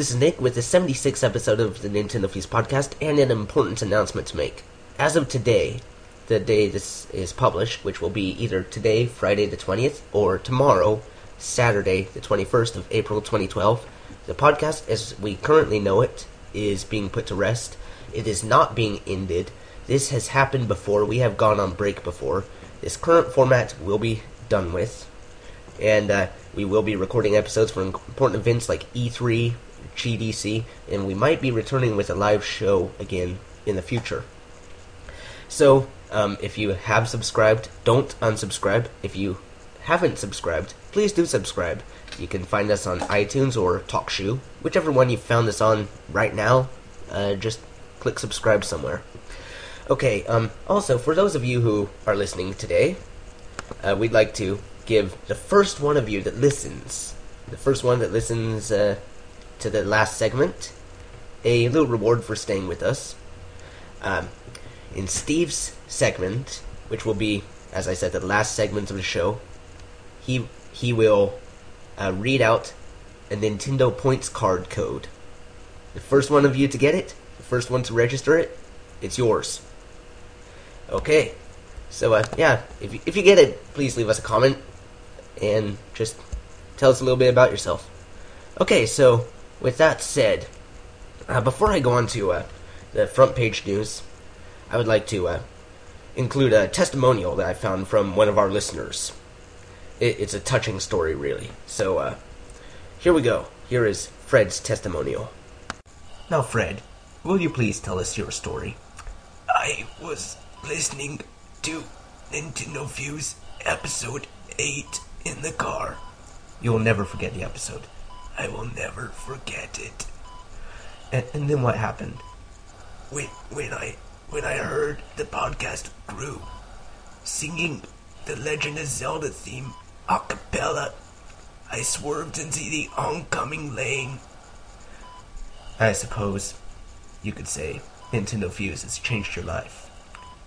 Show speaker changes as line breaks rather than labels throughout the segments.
this is Nick with the 76th episode of the Nintendo Fuse podcast and an important announcement to make. As of today, the day this is published, which will be either today, Friday the 20th, or tomorrow, Saturday the 21st of April 2012, the podcast as we currently know it is being put to rest. It is not being ended. This has happened before. We have gone on break before. This current format will be done with and uh, we will be recording episodes for important events like E3, GDC, and we might be returning with a live show again in the future. So, um, if you have subscribed, don't unsubscribe. If you haven't subscribed, please do subscribe. You can find us on iTunes or TalkShoe, whichever one you found us on right now. Uh, just click subscribe somewhere. Okay. Um, also, for those of you who are listening today, uh, we'd like to give the first one of you that listens, the first one that listens uh, to the last segment, a little reward for staying with us. Um, in Steve's segment, which will be, as I said, the last segment of the show, he he will uh, read out a Nintendo points card code. The first one of you to get it, the first one to register it, it's yours. Okay, so uh, yeah, if you, if you get it, please leave us a comment and just tell us a little bit about yourself. Okay, so with that said, uh, before I go on to uh, the front page news, I would like to uh, include a testimonial that I found from one of our listeners. It, it's a touching story, really. So uh, here we go. Here is Fred's testimonial. Now, Fred, will you please tell us your story?
I was listening to Nintendo Fuse episode 8 in the car.
You'll never forget the episode.
I will never forget it.
And, and then what happened?
When, when I when I heard the podcast grew, singing the Legend of Zelda theme a cappella, I swerved into the oncoming lane.
I suppose you could say Nintendo Fuse has changed your life.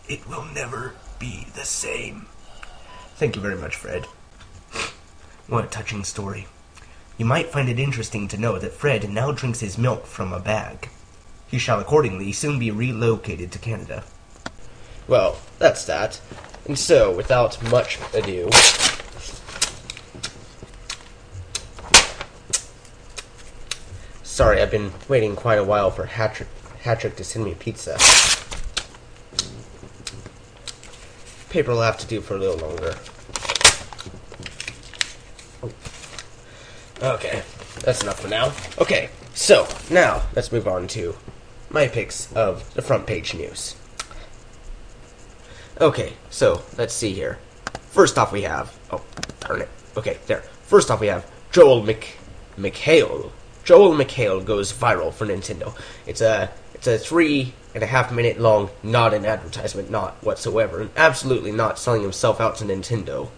It will never be the same.
Thank you very much, Fred. What a touching story. You might find it interesting to know that Fred now drinks his milk from a bag. He shall accordingly soon be relocated to Canada. Well, that's that. And so, without much ado. Sorry, I've been waiting quite a while for Hatrick, to send me pizza. Paper will have to do for a little longer. Okay, that's enough for now. Okay, so now let's move on to my picks of the front page news. Okay, so let's see here. First off, we have oh darn it. Okay, there. First off, we have Joel Mc McHale. Joel McHale goes viral for Nintendo. It's a it's a three and a half minute long, not an advertisement, not whatsoever, and absolutely not selling himself out to Nintendo.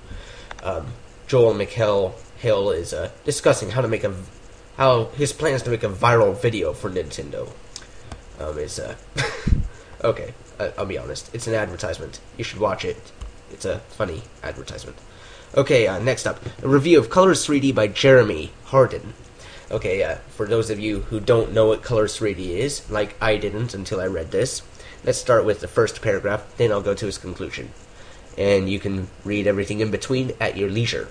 Um, Joel McHale Hill is uh, discussing how to make a how his plans to make a viral video for Nintendo. Um, is uh, okay. I, I'll be honest. It's an advertisement. You should watch it. It's a funny advertisement. Okay, uh, next up, a review of Colors 3D by Jeremy Harden. Okay, uh, for those of you who don't know what Colors 3D is, like I didn't until I read this, let's start with the first paragraph, then I'll go to his conclusion. And you can read everything in between at your leisure.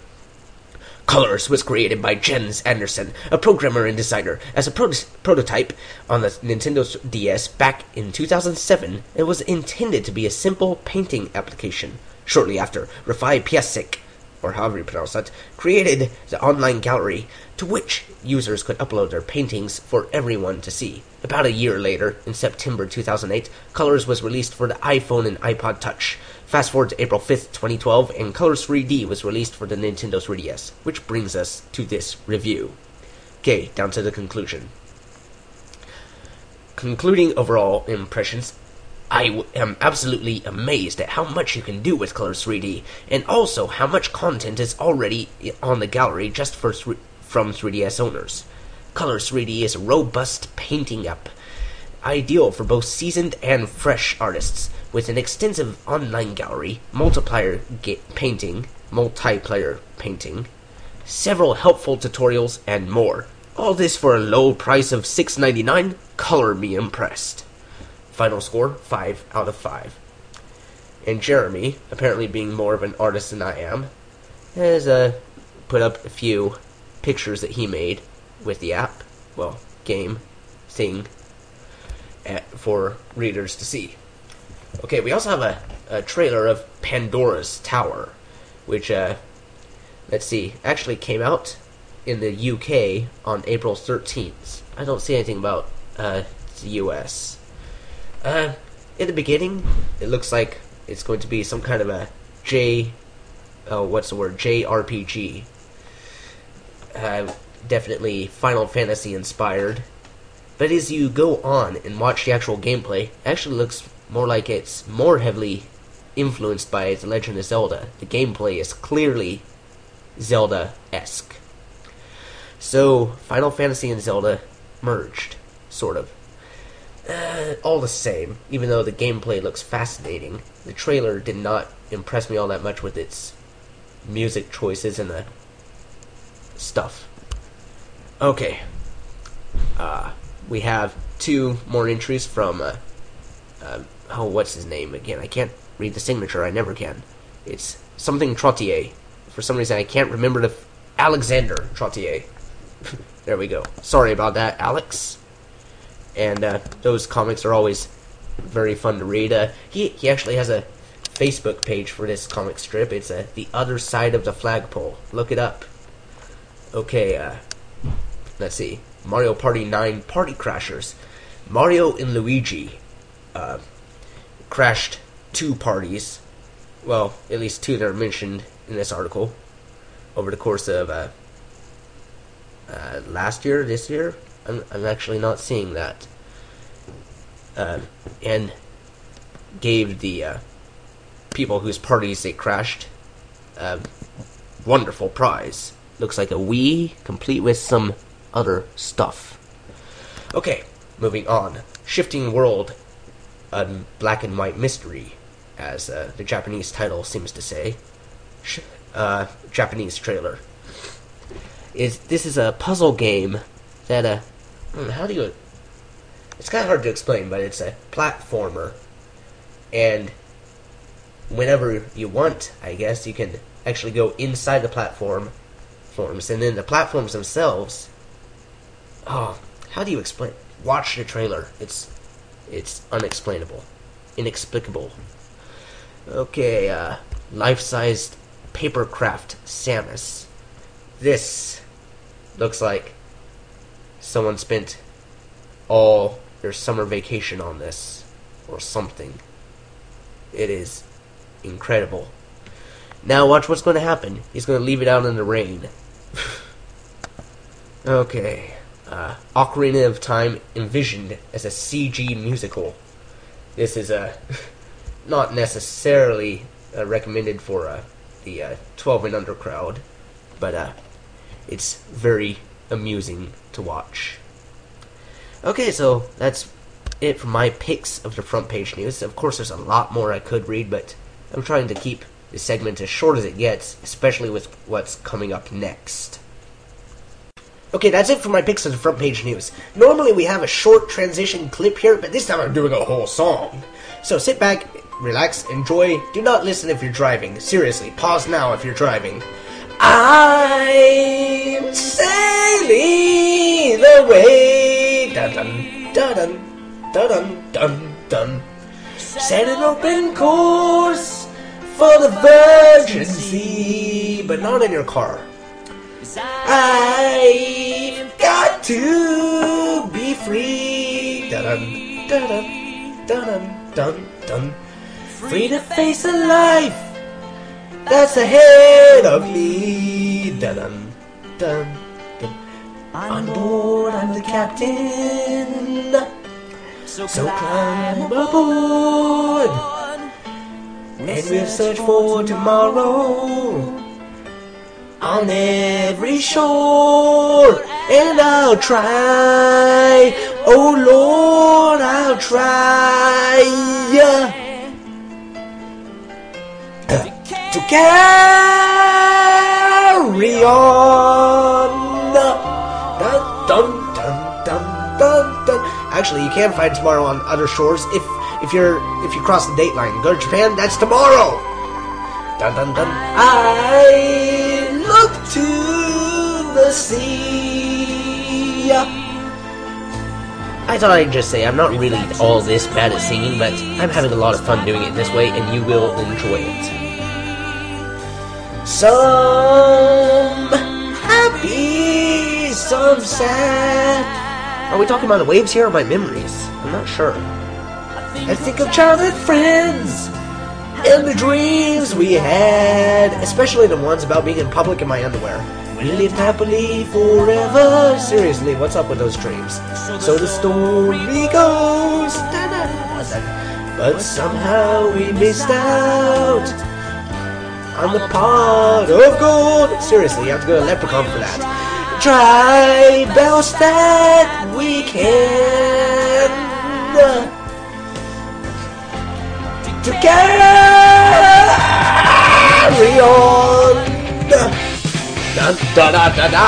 Colors was created by Jens Andersson, a programmer and designer, as a prototype on the Nintendo DS back in 2007 and was intended to be a simple painting application. shortly after Rafai Piasek, or however you pronounce that, created the online gallery to which users could upload their paintings for everyone to see. About a year later, in September 2008, Colors was released for the iPhone and iPod Touch. Fast forward to April 5th, 2012, and Colors 3D was released for the Nintendo 3DS, which brings us to this review. Okay, down to the conclusion. Concluding overall impressions, I w- am absolutely amazed at how much you can do with Colors 3D, and also how much content is already on the gallery just for th- from 3DS owners. Colors 3D is a robust painting app, ideal for both seasoned and fresh artists, with an extensive online gallery, multiplayer painting, multiplayer painting, several helpful tutorials, and more. All this for a low price of $6.99. Color me impressed. Final score 5 out of 5. And Jeremy, apparently being more of an artist than I am, has uh, put up a few pictures that he made with the app, well, game, thing, at, for readers to see. Okay, we also have a, a trailer of Pandora's Tower, which, uh, let's see, actually came out in the UK on April 13th. I don't see anything about uh, the US. Uh, in the beginning, it looks like it's going to be some kind of a J, oh, what's the word? JRPG. Uh, definitely Final Fantasy inspired. But as you go on and watch the actual gameplay, it actually looks more like it's more heavily influenced by The Legend of Zelda. The gameplay is clearly Zelda esque. So, Final Fantasy and Zelda merged, sort of. Uh, all the same, even though the gameplay looks fascinating, the trailer did not impress me all that much with its music choices and the stuff. Okay. Uh, we have two more entries from, uh, uh, oh, what's his name again? I can't read the signature, I never can. It's something Trottier. For some reason, I can't remember the. F- Alexander Trottier. there we go. Sorry about that, Alex. And uh, those comics are always very fun to read. Uh, he he actually has a Facebook page for this comic strip. It's uh, the other side of the flagpole. Look it up. Okay. Uh, let's see. Mario Party 9 Party Crashers. Mario and Luigi uh, crashed two parties. Well, at least two that are mentioned in this article over the course of uh, uh, last year, this year. I'm, I'm actually not seeing that. Uh, and gave the uh, people whose parties they crashed a wonderful prize. Looks like a Wii, complete with some other stuff. Okay, moving on. Shifting World, a black and white mystery, as uh, the Japanese title seems to say. Uh, Japanese trailer. Is this is a puzzle game that uh, hmm, how do you? It's kind of hard to explain, but it's a platformer, and whenever you want, I guess you can actually go inside the platform forms, and then the platforms themselves. Oh, how do you explain? Watch the trailer. It's it's unexplainable, inexplicable. Okay, uh, life-sized papercraft Samus. This looks like someone spent all their summer vacation on this, or something. It is incredible. Now watch what's going to happen. He's going to leave it out in the rain. okay. Uh, Ocarina of Time envisioned as a CG musical. This is uh, not necessarily uh, recommended for uh, the uh, 12 and under crowd, but uh, it's very amusing to watch. Okay, so that's it for my picks of the front page news. Of course, there's a lot more I could read, but I'm trying to keep this segment as short as it gets, especially with what's coming up next. Okay, that's it for my picks of the front page news. Normally we have a short transition clip here, but this time I'm doing a whole song. So sit back, relax, enjoy. Do not listen if you're driving. Seriously, pause now if you're driving. I'm sailing away. Dun dun dun dun dun dun dun. Set an open course for the virgin sea, but not in your car. I've got to be free. Dun dun dun dun dun. Free to face a life that's ahead of me. Dun dun dun. dun. On board, I'm the captain. So climb aboard, and we'll search for tomorrow on every shore. And I'll try, oh Lord, I'll try uh, to carry on. Dun, dun, dun, dun, dun, dun. Actually, you can find tomorrow on other shores if if you're if you cross the date line. Go to Japan. That's tomorrow. Dun dun dun. I look to the sea. I thought I'd just say I'm not really all this bad at singing, but I'm having a lot of fun doing it this way, and you will enjoy it. Some happy, some sad. Are we talking about the waves here or my memories? I'm not sure. I think of childhood friends and the dreams we had, especially the ones about being in public in my underwear. We lived happily forever. Seriously, what's up with those dreams? So the story goes. But somehow we missed out on the pot of gold. Seriously, you have to go to Leprechaun for that. Try best that we can to carry on. Dun da da da da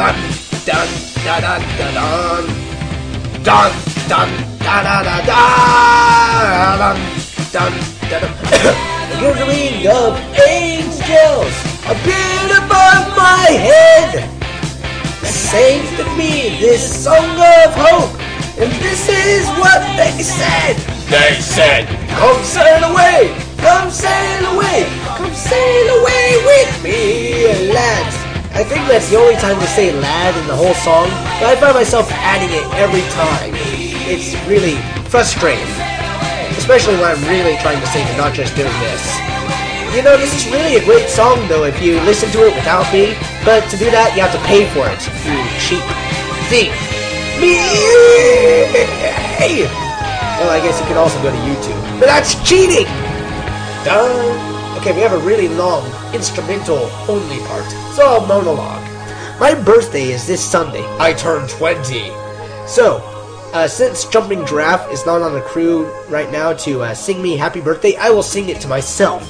dun dun dun dun dun da da da dun dun da da. The gurgling of angels appeared above my head. To me this song of hope, and this is what they said. They said, Come sail away, come sail away, come sail away with me, lads. I think that's the only time they say lad in the whole song, but I find myself adding it every time. It's really frustrating. Especially when I'm really trying to sing and not just doing this. You know, this is really a great song though if you listen to it without me, but to do that you have to pay for it, you cheap thing. Me! Well, I guess you could also go to YouTube. But that's cheating! Done. Okay, we have a really long instrumental only part. So, a monologue. My birthday is this Sunday. I turn 20. So, uh, since Jumping Giraffe is not on the crew right now to uh, sing me happy birthday, I will sing it to myself.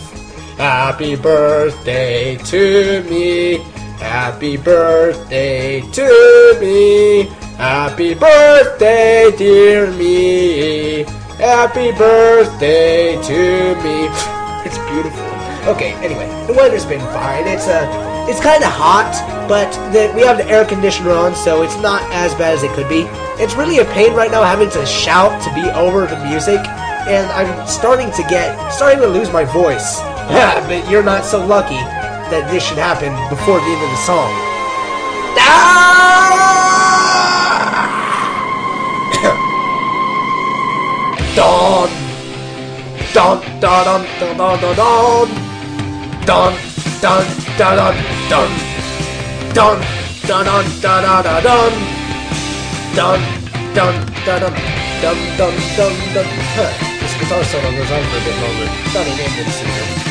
Happy birthday to me. Happy birthday to me. Happy birthday, dear me. Happy birthday to me. It's beautiful. Okay, anyway, the weather's been fine. It's uh, it's kind of hot, but the, we have the air conditioner on, so it's not as bad as it could be. It's really a pain right now having to shout to be over the music, and I'm starting to get, starting to lose my voice. but you're not so lucky that this should happen before the end of the song. This guitar solo goes on for a bit longer. Not an ending sooner.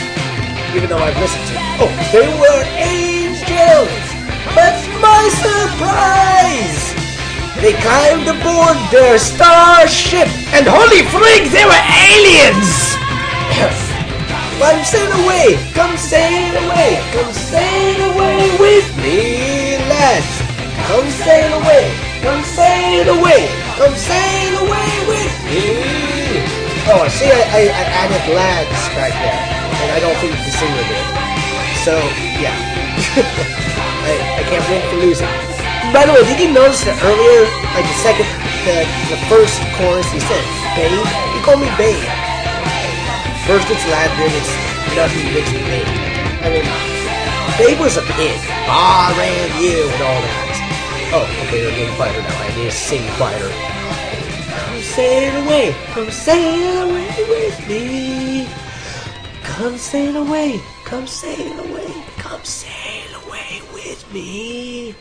Even though I've listened to. Oh, they were angels, but my surprise! They climbed aboard their starship, and holy frig, they were aliens! Sail away, come sail away, come sail away with me, lads. Come sail away, come sail away, come sail away with me. Oh, see, I, I, I added lads back there, and I don't think the singer did. So, yeah. I, I can't win for losing. By the way, did you notice that earlier, like the second, the, the first chorus, he said, babe? He called me babe. First it's Lad, then it's nothing but Babe. I mean, Babe was a pig. Ran you and all that. Oh, okay, they're getting quieter now. I need to sing quieter. Come sail away, come sail away with me. Come sail away, come sail away, come sail away with me.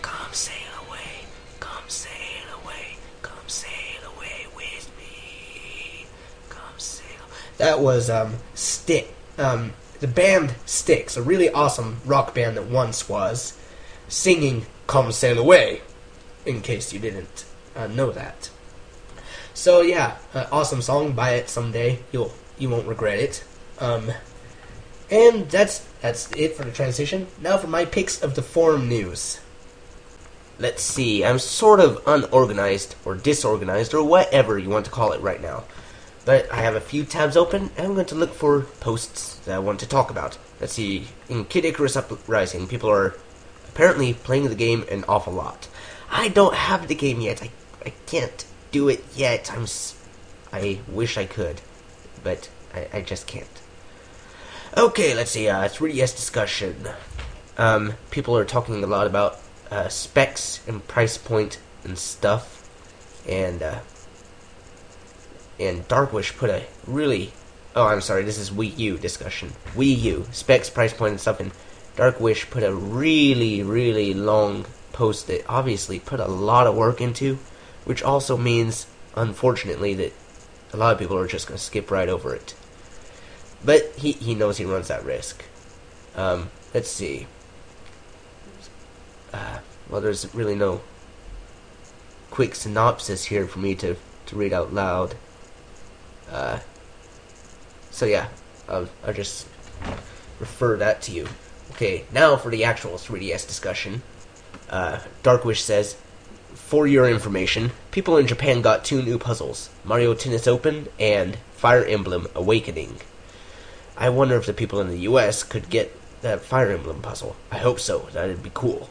Come sail away, come sail away, come sail away with me. Come sail. That was um Stick. Um, the band Styx, a really awesome rock band that once was, singing "Come Sail Away." In case you didn't uh, know that. So yeah, uh, awesome song. Buy it someday. You'll you won't regret it. Um, and that's that's it for the transition. Now for my picks of the forum news. Let's see. I'm sort of unorganized or disorganized or whatever you want to call it right now. But I have a few tabs open and I'm going to look for posts that I want to talk about. Let's see. In Kid Icarus Uprising, people are apparently playing the game an awful lot. I don't have the game yet. I I can't do it yet. I'm I wish I could, but I, I just can't. Okay, let's see. Uh, 3DS discussion. Um, people are talking a lot about uh, specs and price point and stuff, and uh, and Darkwish put a really. Oh, I'm sorry. This is Wii U discussion. Wii U specs, price point, and stuff. And Darkwish put a really, really long post that obviously put a lot of work into, which also means, unfortunately, that a lot of people are just going to skip right over it. But he, he knows he runs that risk. Um, let's see. Uh, well, there's really no quick synopsis here for me to, to read out loud. Uh, so yeah, I'll, I'll just refer that to you. Okay, now for the actual 3DS discussion. Uh, Darkwish says, for your information, people in Japan got two new puzzles Mario Tennis Open and Fire Emblem Awakening. I wonder if the people in the US could get that Fire Emblem puzzle. I hope so, that'd be cool.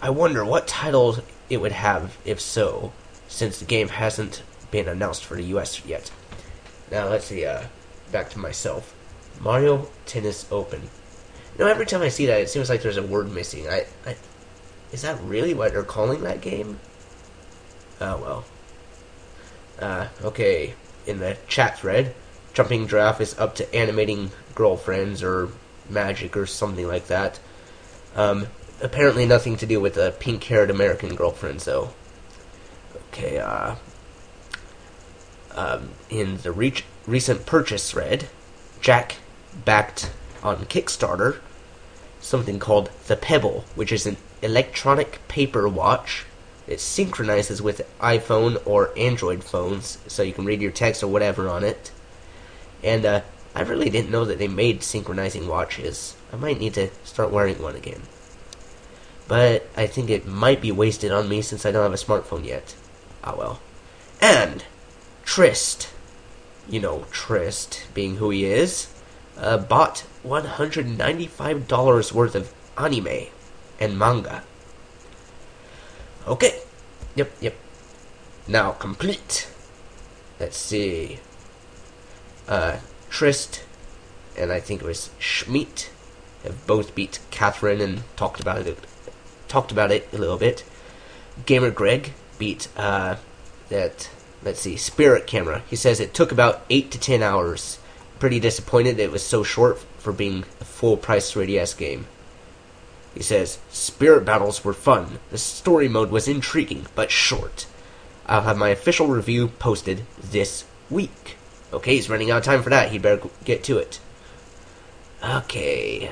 I wonder what title it would have if so, since the game hasn't been announced for the US yet. Now, let's see, uh, back to myself. Mario Tennis Open. You know, every time I see that, it seems like there's a word missing. I, I is that really what they're calling that game? Oh well. Uh, okay. In the chat thread, Jumping Giraffe is up to animating girlfriends or magic or something like that. Um, apparently nothing to do with the pink-haired American girlfriends, though. Okay. Uh, um, in the re- recent purchase thread, Jack backed on Kickstarter something called the Pebble, which is an electronic paper watch. It synchronizes with iPhone or Android phones, so you can read your text or whatever on it. And uh, I really didn't know that they made synchronizing watches. I might need to start wearing one again. But I think it might be wasted on me since I don't have a smartphone yet. Ah well. And Trist, you know Trist, being who he is, uh, bought $195 worth of anime and manga. Okay. Yep, yep. Now complete. Let's see. Uh, Trist and I think it was Schmidt have both beat Catherine and talked about it. Talked about it a little bit. Gamer Greg beat uh, that. Let's see, Spirit Camera. He says it took about eight to ten hours. Pretty disappointed it was so short for being a full price 3DS game. He says, Spirit battles were fun. The story mode was intriguing, but short. I'll have my official review posted this week. Okay, he's running out of time for that. He'd better get to it. Okay.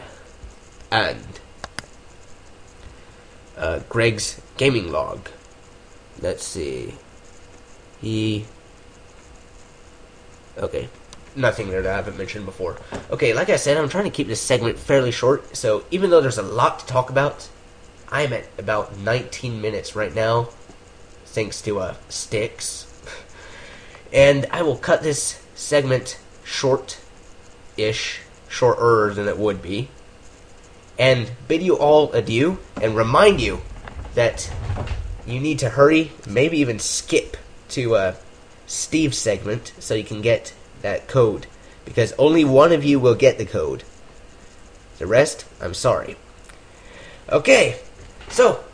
And. Uh, Greg's gaming log. Let's see. He. Okay. Nothing there that I haven't mentioned before. Okay, like I said, I'm trying to keep this segment fairly short, so even though there's a lot to talk about, I'm at about 19 minutes right now, thanks to uh, Styx. and I will cut this segment short ish, shorter than it would be, and bid you all adieu and remind you that you need to hurry, maybe even skip to uh, Steve's segment so you can get that code because only one of you will get the code. The rest, I'm sorry. Okay, so,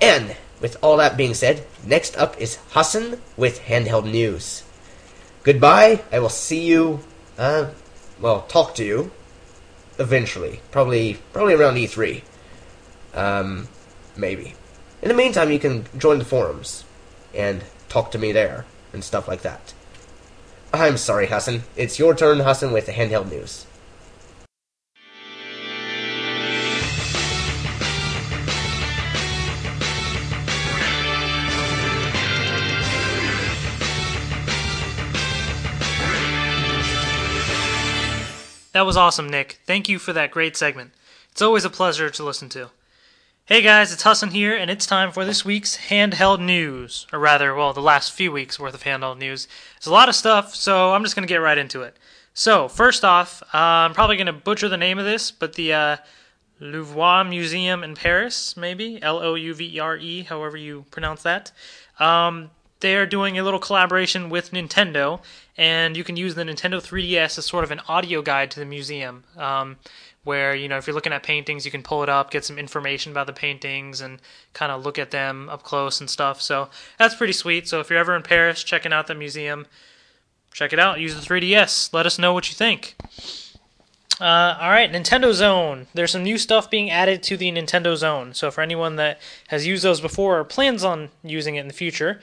and with all that being said, next up is Hassan with Handheld News. Goodbye, I will see you, uh, well, talk to you eventually. Probably, probably around E3. Um, maybe. In the meantime, you can join the forums and talk to me there and stuff like that. I'm sorry, Hassan. It's your turn, Hassan, with the handheld news.
That was awesome, Nick. Thank you for that great segment. It's always a pleasure to listen to. Hey guys, it's Hassan here, and it's time for this week's handheld news. Or rather, well, the last few weeks worth of handheld news. It's a lot of stuff, so I'm just going to get right into it. So, first off, uh, I'm probably going to butcher the name of this, but the uh, Louvre Museum in Paris, maybe? L O U V E R E, however you pronounce that. Um, they are doing a little collaboration with Nintendo, and you can use the Nintendo 3DS as sort of an audio guide to the museum. Um, where you know if you're looking at paintings you can pull it up get some information about the paintings and kind of look at them up close and stuff. So that's pretty sweet. So if you're ever in paris checking out the museum check it out. Use the 3ds let us know what you think. Uh, all right nintendo zone. There's some new stuff being added to the nintendo zone. So for anyone that has used those before or plans on using it in the future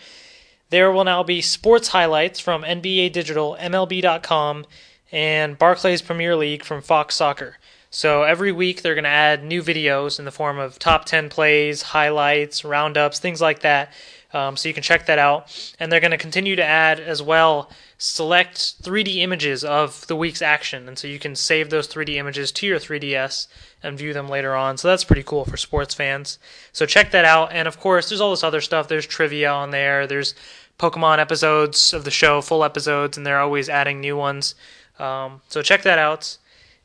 there will now be sports highlights from nba digital mlb.com and barclays premier league from fox soccer so every week they're going to add new videos in the form of top 10 plays, highlights, roundups, things like that. Um, so you can check that out. And they're going to continue to add as well select 3D images of the week's action. And so you can save those 3D images to your 3DS and view them later on. So that's pretty cool for sports fans. So check that out. And of course, there's all this other stuff. There's trivia on there. There's Pokemon episodes of the show, full episodes, and they're always adding new ones. Um, so check that out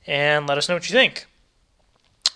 and let us know what you think.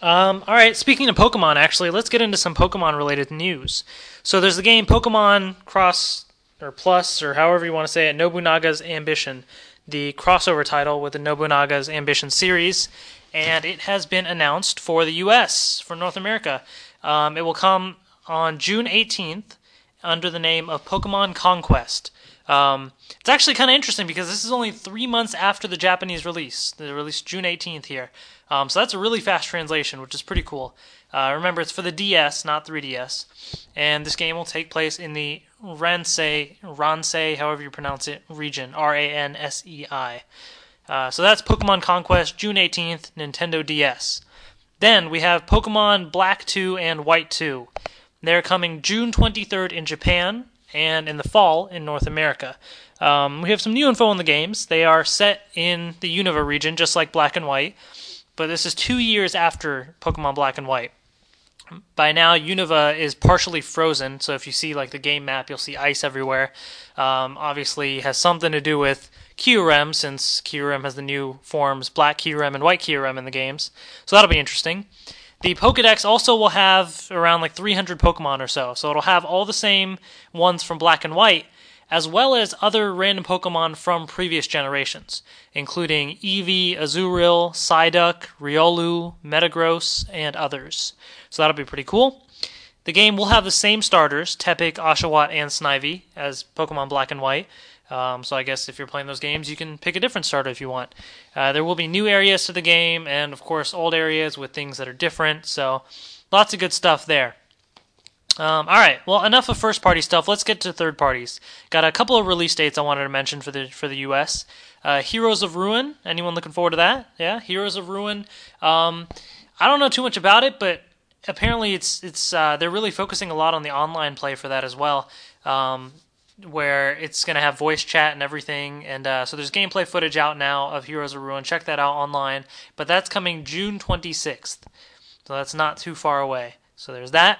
Um, all right, speaking of Pokemon, actually, let's get into some Pokemon related news. So there's the game Pokemon Cross or Plus or however you want to say it, Nobunaga's Ambition, the crossover title with the Nobunaga's Ambition series, and it has been announced for the U.S. for North America. Um, it will come on June 18th under the name of Pokemon Conquest. Um, it's actually kind of interesting because this is only three months after the Japanese release. They released June 18th here. Um, so that's a really fast translation, which is pretty cool. Uh, remember, it's for the DS, not 3DS. And this game will take place in the Ransei, Ransei, however you pronounce it, region. R A N S E I. Uh, so that's Pokemon Conquest, June 18th, Nintendo DS. Then we have Pokemon Black 2 and White 2. They're coming June 23rd in Japan, and in the fall in North America. Um, we have some new info on the games. They are set in the Unova region, just like Black and White, but this is two years after Pokemon Black and White. By now, Unova is partially frozen, so if you see like the game map, you'll see ice everywhere. Um, obviously, has something to do with Kyurem, since Kyurem has the new forms Black Kyurem and White Kyurem in the games. So that'll be interesting. The Pokedex also will have around like 300 Pokemon or so, so it'll have all the same ones from Black and White, as well as other random Pokemon from previous generations, including Eevee, Azurill, Psyduck, Riolu, Metagross, and others. So that'll be pretty cool. The game will have the same starters, Tepig, Oshawott, and Snivy, as Pokemon Black and White, um, so I guess if you're playing those games, you can pick a different starter if you want. Uh, there will be new areas to the game, and of course old areas with things that are different. So lots of good stuff there. Um, all right, well enough of first party stuff. Let's get to third parties. Got a couple of release dates I wanted to mention for the for the U.S. Uh, Heroes of Ruin. Anyone looking forward to that? Yeah, Heroes of Ruin. Um, I don't know too much about it, but apparently it's it's uh, they're really focusing a lot on the online play for that as well. Um, where it's going to have voice chat and everything. And uh, so there's gameplay footage out now of Heroes of Ruin. Check that out online. But that's coming June 26th. So that's not too far away. So there's that.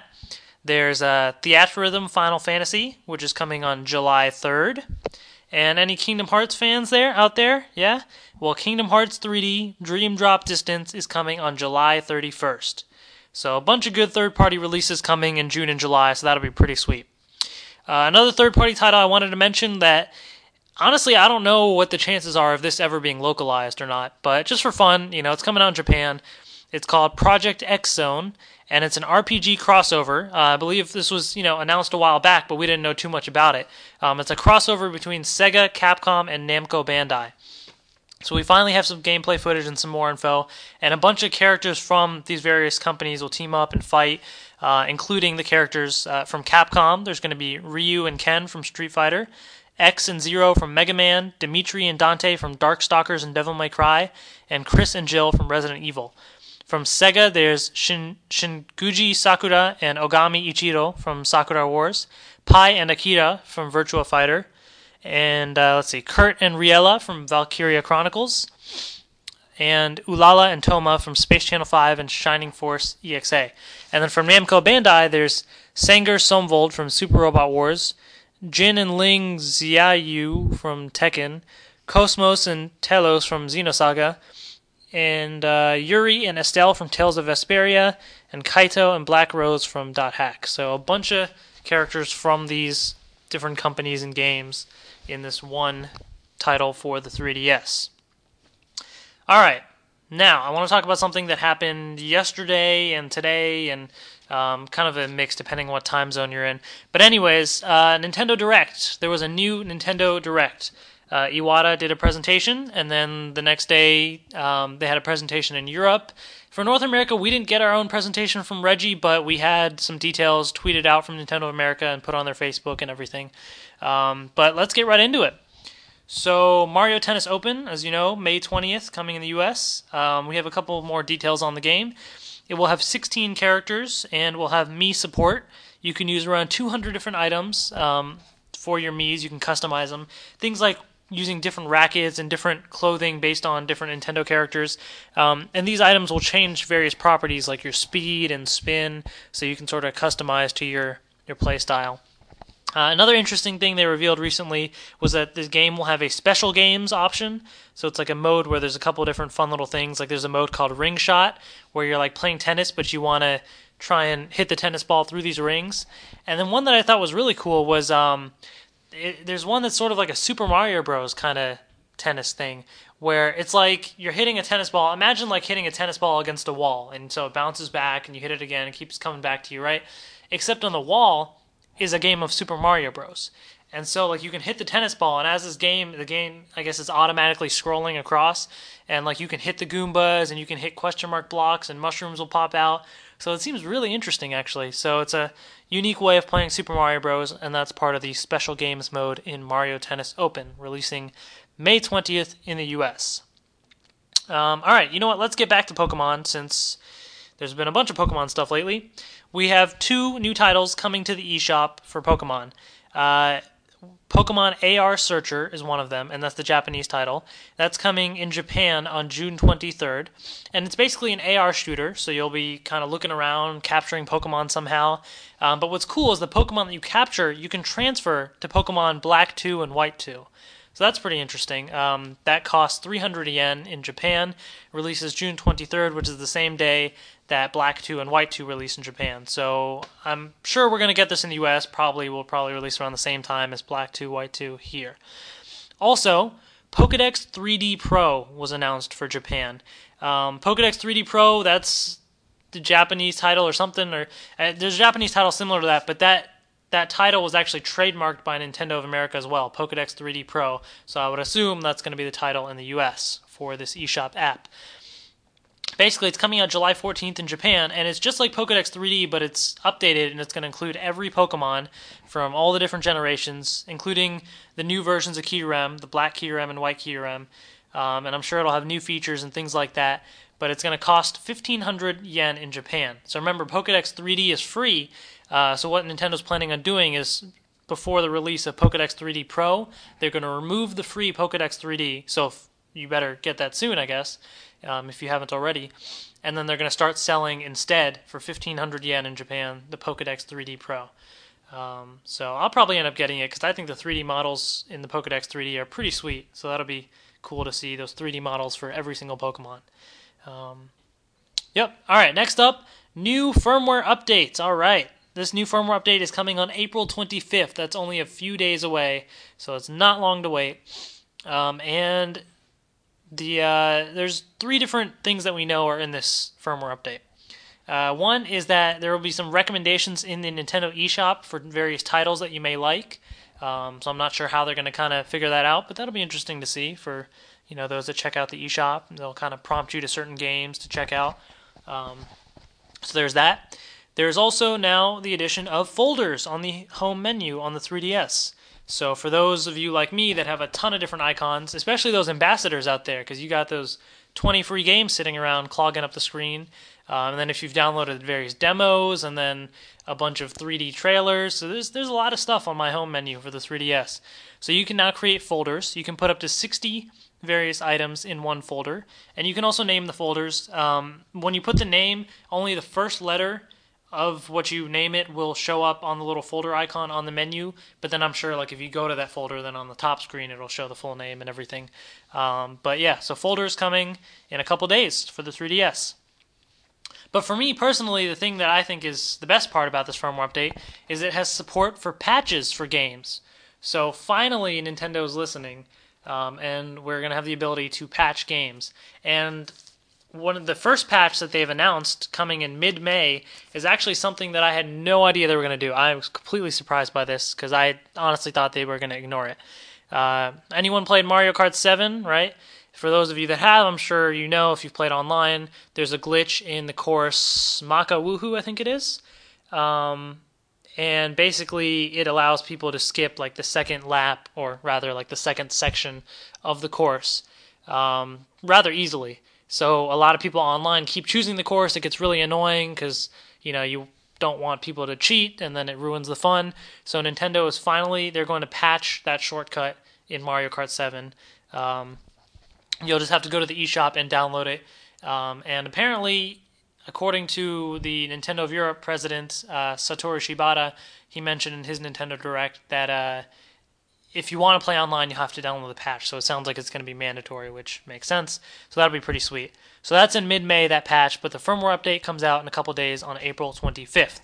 There's uh, Theatrhythm Final Fantasy, which is coming on July 3rd. And any Kingdom Hearts fans there out there? Yeah? Well, Kingdom Hearts 3D Dream Drop Distance is coming on July 31st. So a bunch of good third party releases coming in June and July, so that'll be pretty sweet. Uh, another third party title I wanted to mention that honestly, I don't know what the chances are of this ever being localized or not, but just for fun, you know, it's coming out in Japan. It's called Project X Zone, and it's an RPG crossover. Uh, I believe this was, you know, announced a while back, but we didn't know too much about it. Um, it's a crossover between Sega, Capcom, and Namco Bandai. So we finally have some gameplay footage and some more info, and a bunch of characters from these various companies will team up and fight, uh, including the characters uh, from Capcom. There's going to be Ryu and Ken from Street Fighter, X and Zero from Mega Man, Demitri and Dante from Darkstalkers and Devil May Cry, and Chris and Jill from Resident Evil. From Sega, there's Shin, Shinguji Sakura and Ogami Ichiro from Sakura Wars, Pai and Akira from Virtua Fighter, and uh, let's see, Kurt and Riela from Valkyria Chronicles, and Ulala and Toma from Space Channel 5 and Shining Force EXA. And then from Namco Bandai, there's Sanger Zonvolt from Super Robot Wars, Jin and Ling Xiaoyu from Tekken, KOS-MOS and T-elos from Xenosaga, and uh, Yuri and Estelle from Tales of Vesperia, and Kaito and Black Rose from Dot Hack. So a bunch of characters from these different companies and games in this one title for the 3DS. All right, now I want to talk about something that happened yesterday and today, and um, kind of a mix depending on what time zone you're in. But anyways, uh, Nintendo Direct. There was a new Nintendo Direct. Uh, Iwata did a presentation, and then the next day um, they had a presentation in Europe. For North America, we didn't get our own presentation from Reggie, but we had some details tweeted out from Nintendo America and put on their Facebook and everything. Um, but let's get right into it. So, Mario Tennis Open, as you know, May 20th, coming in the US. Um, we have a couple more details on the game. It will have 16 characters and will have Mii support. You can use around 200 different items um, for your Mii's. You can customize them. Things like using different rackets and different clothing based on different Nintendo characters. Um, and these items will change various properties like your speed and spin, so you can sort of customize to your, your play style. Uh, another interesting thing they revealed recently was that this game will have a special games option. So it's like a mode where there's a couple different fun little things. Like there's a mode called Ring Shot, where you're like playing tennis, but you want to try and hit the tennis ball through these rings. And then one that I thought was really cool was um, it, there's one that's sort of like a Super Mario Bros. kind of tennis thing, where it's like you're hitting a tennis ball. Imagine like hitting a tennis ball against a wall, and so it bounces back, and you hit it again, and keeps coming back to you, right? Except on the wall is a game of Super Mario Bros. And so like you can hit the tennis ball and as this game the game I guess is automatically scrolling across and like you can hit the Goombas and you can hit question mark blocks and mushrooms will pop out. So it seems really interesting actually. So it's a unique way of playing Super Mario Bros and that's part of the special games mode in Mario Tennis Open releasing May 20th in the US. Um, all right, you know what? Let's get back to Pokemon since there's been a bunch of Pokemon stuff lately we have two new titles coming to the eShop for Pokemon. Uh, Pokemon AR Searcher is one of them, and that's the Japanese title. That's coming in Japan on June 23rd. And it's basically an AR shooter, so you'll be kind of looking around, capturing Pokemon somehow. Um, but what's cool is the Pokemon that you capture, you can transfer to Pokemon Black 2 and White 2. So that's pretty interesting. Um, that costs 300 yen in Japan, releases June 23rd, which is the same day that Black 2 and White 2 release in Japan. So I'm sure we're going to get this in the US. Probably will probably release around the same time as Black 2, White 2 here. Also, Pokedex 3D Pro was announced for Japan. Um, Pokedex 3D Pro, that's the Japanese title or something, or uh, there's a Japanese title similar to that, but that that title was actually trademarked by Nintendo of America as well, Pokedex 3D Pro. So I would assume that's going to be the title in the US for this eShop app basically it's coming out July 14th in Japan, and it's just like Pokedex 3D, but it's updated and it's going to include every Pokemon from all the different generations, including the new versions of Kyurem, the black Kyurem and white Kyurem, um, and I'm sure it'll have new features and things like that. But it's going to cost 1,500 yen in Japan. So remember, Pokedex 3D is free. Uh, so what Nintendo's planning on doing is before the release of Pokedex 3D Pro, they're going to remove the free Pokedex 3D. So you better get that soon, I guess um, if you haven't already. And then they're going to start selling instead for 1500 yen in Japan the Pokedex 3D Pro. Um, so I'll probably end up getting it because I think the 3D models in the Pokedex 3D are pretty sweet. So that'll be cool to see those 3D models for every single Pokemon. Um, yep. All right. Next up, new firmware updates. All right. this new firmware update is coming on April 25th. That's only a few days away, so it's not long to wait. Um, and the uh, there's three different things that we know are in this firmware update. Uh, one is that there will be some recommendations in the Nintendo eShop for various titles that you may like. Um, so I'm not sure how they're going to kind of figure that out, but that'll be interesting to see for you know those that check out the eShop. They'll kind of prompt you to certain games to check out. Um, so there's that. There's also now the addition of folders on the home menu on the 3DS. So for those of you like me that have a ton of different icons, especially those ambassadors out there, because you got those 20 free games sitting around clogging up the screen. Um, and then if you've downloaded various demos and then a bunch of 3D trailers, so there's there's a lot of stuff on my home menu for the 3DS. So you can now create folders. You can put up to 60 various items in one folder, and you can also name the folders. Um, when you put the name, only the first letter of what you name it will show up on the little folder icon on the menu. But then I'm sure, like if you go to that folder, then on the top screen it'll show the full name and everything. Um, but yeah, so folders coming in a couple days for the 3DS. But for me personally, the thing that I think is the best part about this firmware update is it has support for patches for games. So finally, Nintendo is listening, um, and we're going to have the ability to patch games. And one of the first patch that they've announced coming in mid-May is actually something that I had no idea they were going to do. I was completely surprised by this because I honestly thought they were going to ignore it. Uh, anyone played Mario Kart 7, right? For those of you that have, I'm sure you know if you've played online, there's a glitch in the course Maka Wuhu, I think it is. Um, and basically, it allows people to skip like the second lap, or rather, like the second section of the course um, rather easily. So a lot of people online keep choosing the course. It gets really annoying because you know you don't want people to cheat, and then it ruins the fun. So Nintendo is finally they're going to patch that shortcut in Mario Kart 7. Um, You'll just have to go to the eShop and download it. Um, and apparently, according to the Nintendo of Europe president, uh, Satoru Shibata, he mentioned in his Nintendo Direct that uh, if you want to play online, you have to download the patch. So it sounds like it's going to be mandatory, which makes sense. So that'll be pretty sweet. So that's in mid May, that patch, but the firmware update comes out in a couple days on April 25th.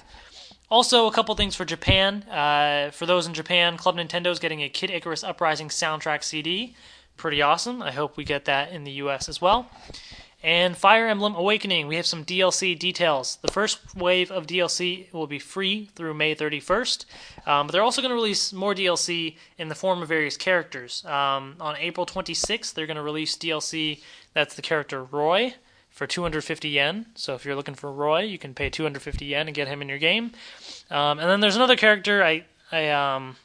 Also, a couple things for Japan. Uh, for those in Japan, Club Nintendo is getting a Kid Icarus Uprising soundtrack CD pretty awesome. I hope we get that in the US as well. And Fire Emblem Awakening, we have some DLC details. The first wave of DLC will be free through May 31st, um, but they're also going to release more DLC in the form of various characters. Um, on April 26th, they're going to release DLC that's the character Roy for 250 yen. So if you're looking for Roy, you can pay 250 yen and get him in your game. Um, and then there's another character I I um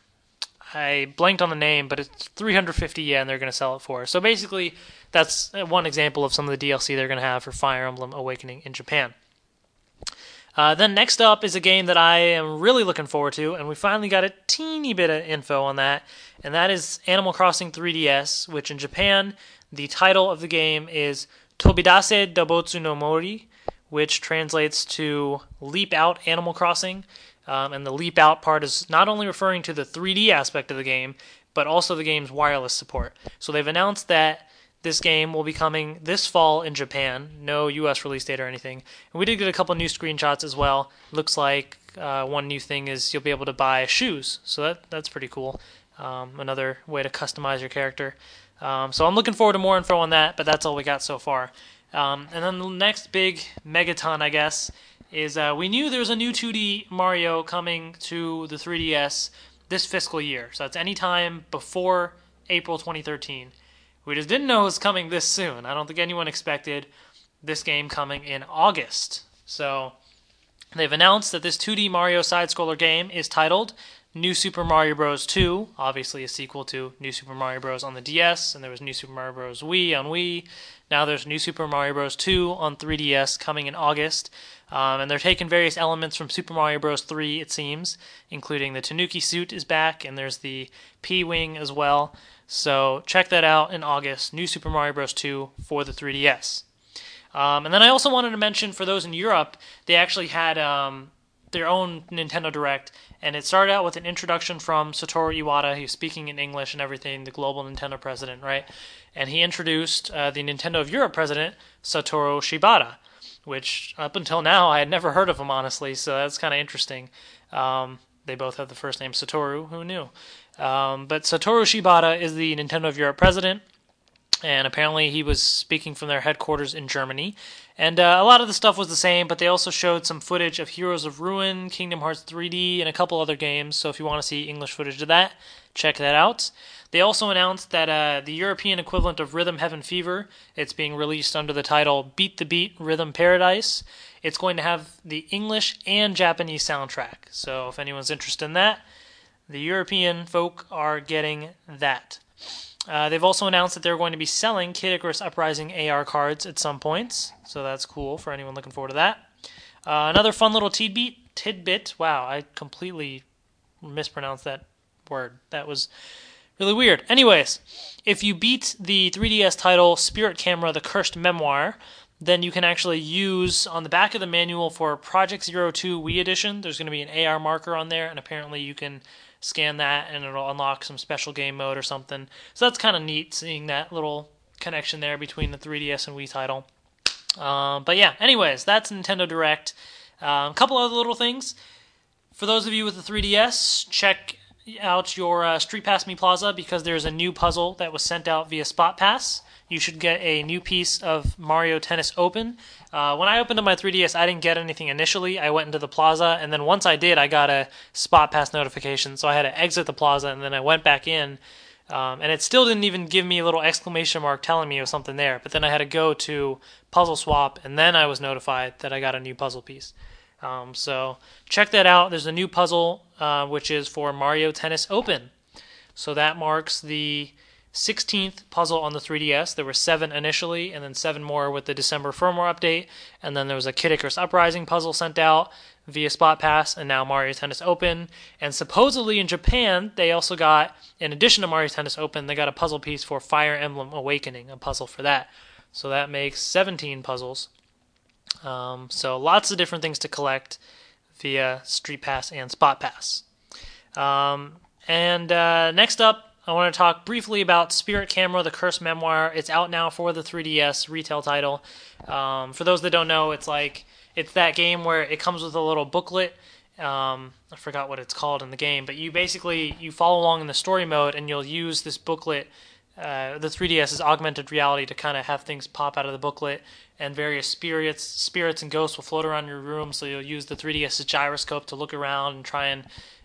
I blanked on the name, but it's 350 yen they're going to sell it for. So basically, that's one example of some of the DLC they're going to have for Fire Emblem Awakening in Japan. Uh, then next up is a game that I am really looking forward to, and we finally got a teeny bit of info on that, and that is Animal Crossing 3DS, which in Japan, the title of the game is Tobidase Dobutsu no Mori, which translates to Leap Out Animal Crossing. Um, and the leap out part is not only referring to the 3D aspect of the game, but also the game's wireless support. So they've announced that this game will be coming this fall in Japan. No U.S. release date or anything. And we did get a couple new screenshots as well. Looks like uh, one new thing is you'll be able to buy shoes. So that that's pretty cool. Um, another way to customize your character. Um, so I'm looking forward to more info on that. But that's all we got so far. Um, and then the next big megaton, I guess, is uh, we knew there was a new 2D Mario coming to the 3DS this fiscal year. So that's any time before April 2013. We just didn't know it was coming this soon. I don't think anyone expected this game coming in August. So they've announced that this 2D Mario side scroller game is titled New Super Mario Bros. 2, obviously a sequel to New Super Mario Bros. on the DS, and there was New Super Mario Bros. Wii on Wii. Now there's New Super Mario Bros. 2 on 3DS coming in August. Um, and they're taking various elements from Super Mario Bros. 3, it seems, including the Tanuki suit is back, and there's the P Wing as well. So check that out in August. New Super Mario Bros. 2 for the 3DS. Um, and then I also wanted to mention for those in Europe, they actually had um, their own Nintendo Direct, and it started out with an introduction from Satoru Iwata. He was speaking in English and everything, the global Nintendo president, right? And he introduced uh, the Nintendo of Europe president, Satoru Shibata which up until now I had never heard of him, honestly. So that's kind of interesting. Um, they both have the first name Satoru. Who knew? Um, but Satoru Shibata is the Nintendo of Europe president, and apparently he was speaking from their headquarters in Germany. And uh, a lot of the stuff was the same, but they also showed some footage of Heroes of Ruin, Kingdom Hearts 3D, and a couple other games. So if you want to see English footage of that, check that out. They also announced that uh, the European equivalent of Rhythm Heaven Fever, it's being released under the title Beat the Beat Rhythm Paradise. It's going to have the English and Japanese soundtrack. So if anyone's interested in that, the European folk are getting that. Uh, they've also announced that they're going to be selling Kid Icarus Uprising AR cards at some points, so that's cool for anyone looking forward to that. Uh, another fun little tidbit. Tidbit. Wow, I completely mispronounced that word. That was really weird. Anyways, if you beat the 3DS title Spirit Camera: The Cursed Memoir, then you can actually use on the back of the manual for Project Zero Two Wii Edition. There's going to be an AR marker on there, and apparently you can scan that and it'll unlock some special game mode or something. So that's kind of neat seeing that little connection there between the 3DS and Wii title. Um, but yeah, anyways, that's Nintendo Direct. A um, couple other little things. For those of you with the 3DS, check out your uh, Street Pass Mii Plaza because there's a new puzzle that was sent out via Spot Pass. You should get a new piece of Mario Tennis Open. Uh, when I opened up my 3DS, I didn't get anything initially. I went into the plaza, and then once I did, I got a Spot Pass notification. So I had to exit the plaza, and then I went back in. Um, and it still didn't even give me a little exclamation mark telling me it was something there. But then I had to go to Puzzle Swap, and then I was notified that I got a new puzzle piece. Um, so check that out. There's a new puzzle uh, which is for Mario Tennis Open. So that marks the 16th puzzle on the 3DS. There were seven initially, and then seven more with the December firmware update. And then there was a Kid Icarus Uprising puzzle sent out via Spot Pass, and now Mario Tennis Open. And supposedly in Japan, they also got, in addition to Mario Tennis Open, they got a puzzle piece for Fire Emblem Awakening, a puzzle for that. So that makes 17 puzzles. Um, so lots of different things to collect via Street Pass and Spot Pass. Um, and uh, next up, I want to talk briefly about Spirit Camera: The Cursed Memoir. It's out now for the 3DS retail title. Um, for those that don't know, it's like it's that game where it comes with a little booklet. Um, I forgot what it's called in the game, but you basically you follow along in the story mode, and you'll use this booklet uh, the 3DS is augmented reality to kind of have things pop out of the booklet, and various spirits, spirits and ghosts will float around your room. So you'll use the 3DS gyroscope to look around and try and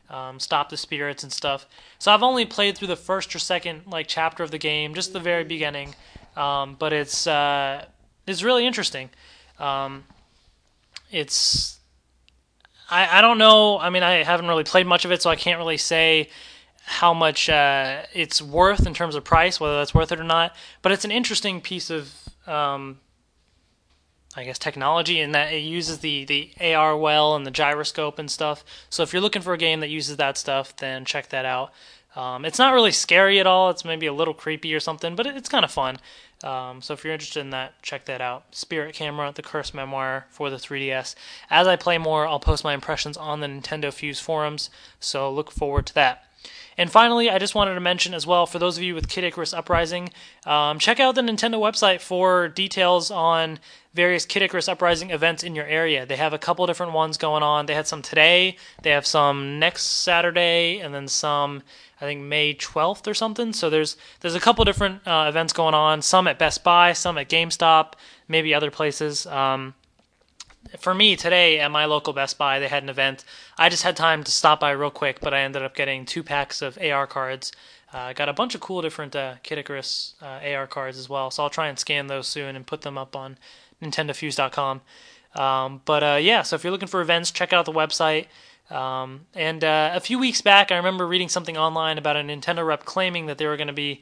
um, stop the spirits and stuff. So I've only played through the first or second like chapter of the game, just the very beginning, um, but it's uh, it's really interesting. Um, it's I, I don't know. I mean, I haven't really played much of it, so I can't really say how much uh, it's worth in terms of price, whether that's worth it or not. But it's an interesting piece of, um, I guess, technology in that it uses the, the AR well and the gyroscope and stuff. So if you're looking for a game that uses that stuff, then check that out. Um, it's not really scary at all. It's maybe a little creepy or something, but it's kind of fun. Um, so if you're interested in that, check that out. Spirit Camera, The Curse Memoir for the 3DS. As I play more, I'll post my impressions on the Nintendo Fuse forums, so look forward to that. And finally, I just wanted to mention as well for those of you with Kid Icarus Uprising, um, check out the Nintendo website for details on various Kid Icarus Uprising events in your area. They have a couple different ones going on. They had some today, they have some next Saturday, and then some I think May 12th or something. So there's there's a couple different uh, events going on. Some at Best Buy, some at GameStop, maybe other places. Um, for me today at my local Best Buy, they had an event. I just had time to stop by real quick, but I ended up getting two packs of AR cards. I uh, got a bunch of cool different uh, Kid Icarus uh, AR cards as well, so I'll try and scan those soon and put them up on NintendoFuse.com. Um, but uh, yeah, so if you're looking for events, check out the website. Um, and uh, a few weeks back, I remember reading something online about a Nintendo rep claiming that they were going to be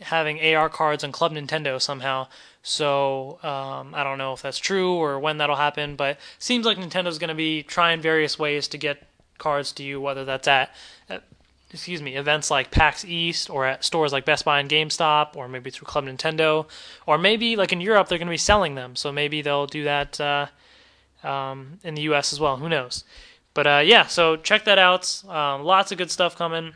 having AR cards on Club Nintendo somehow. So um, I don't know if that's true or when that'll happen, but seems like Nintendo's going to be trying various ways to get cards to you, whether that's at, at excuse me, events like PAX East or at stores like Best Buy and GameStop, or maybe through Club Nintendo, or maybe like in Europe they're going to be selling them. So maybe they'll do that uh, um, in the U.S. as well. Who knows? But uh, yeah, so check that out. Um, lots of good stuff coming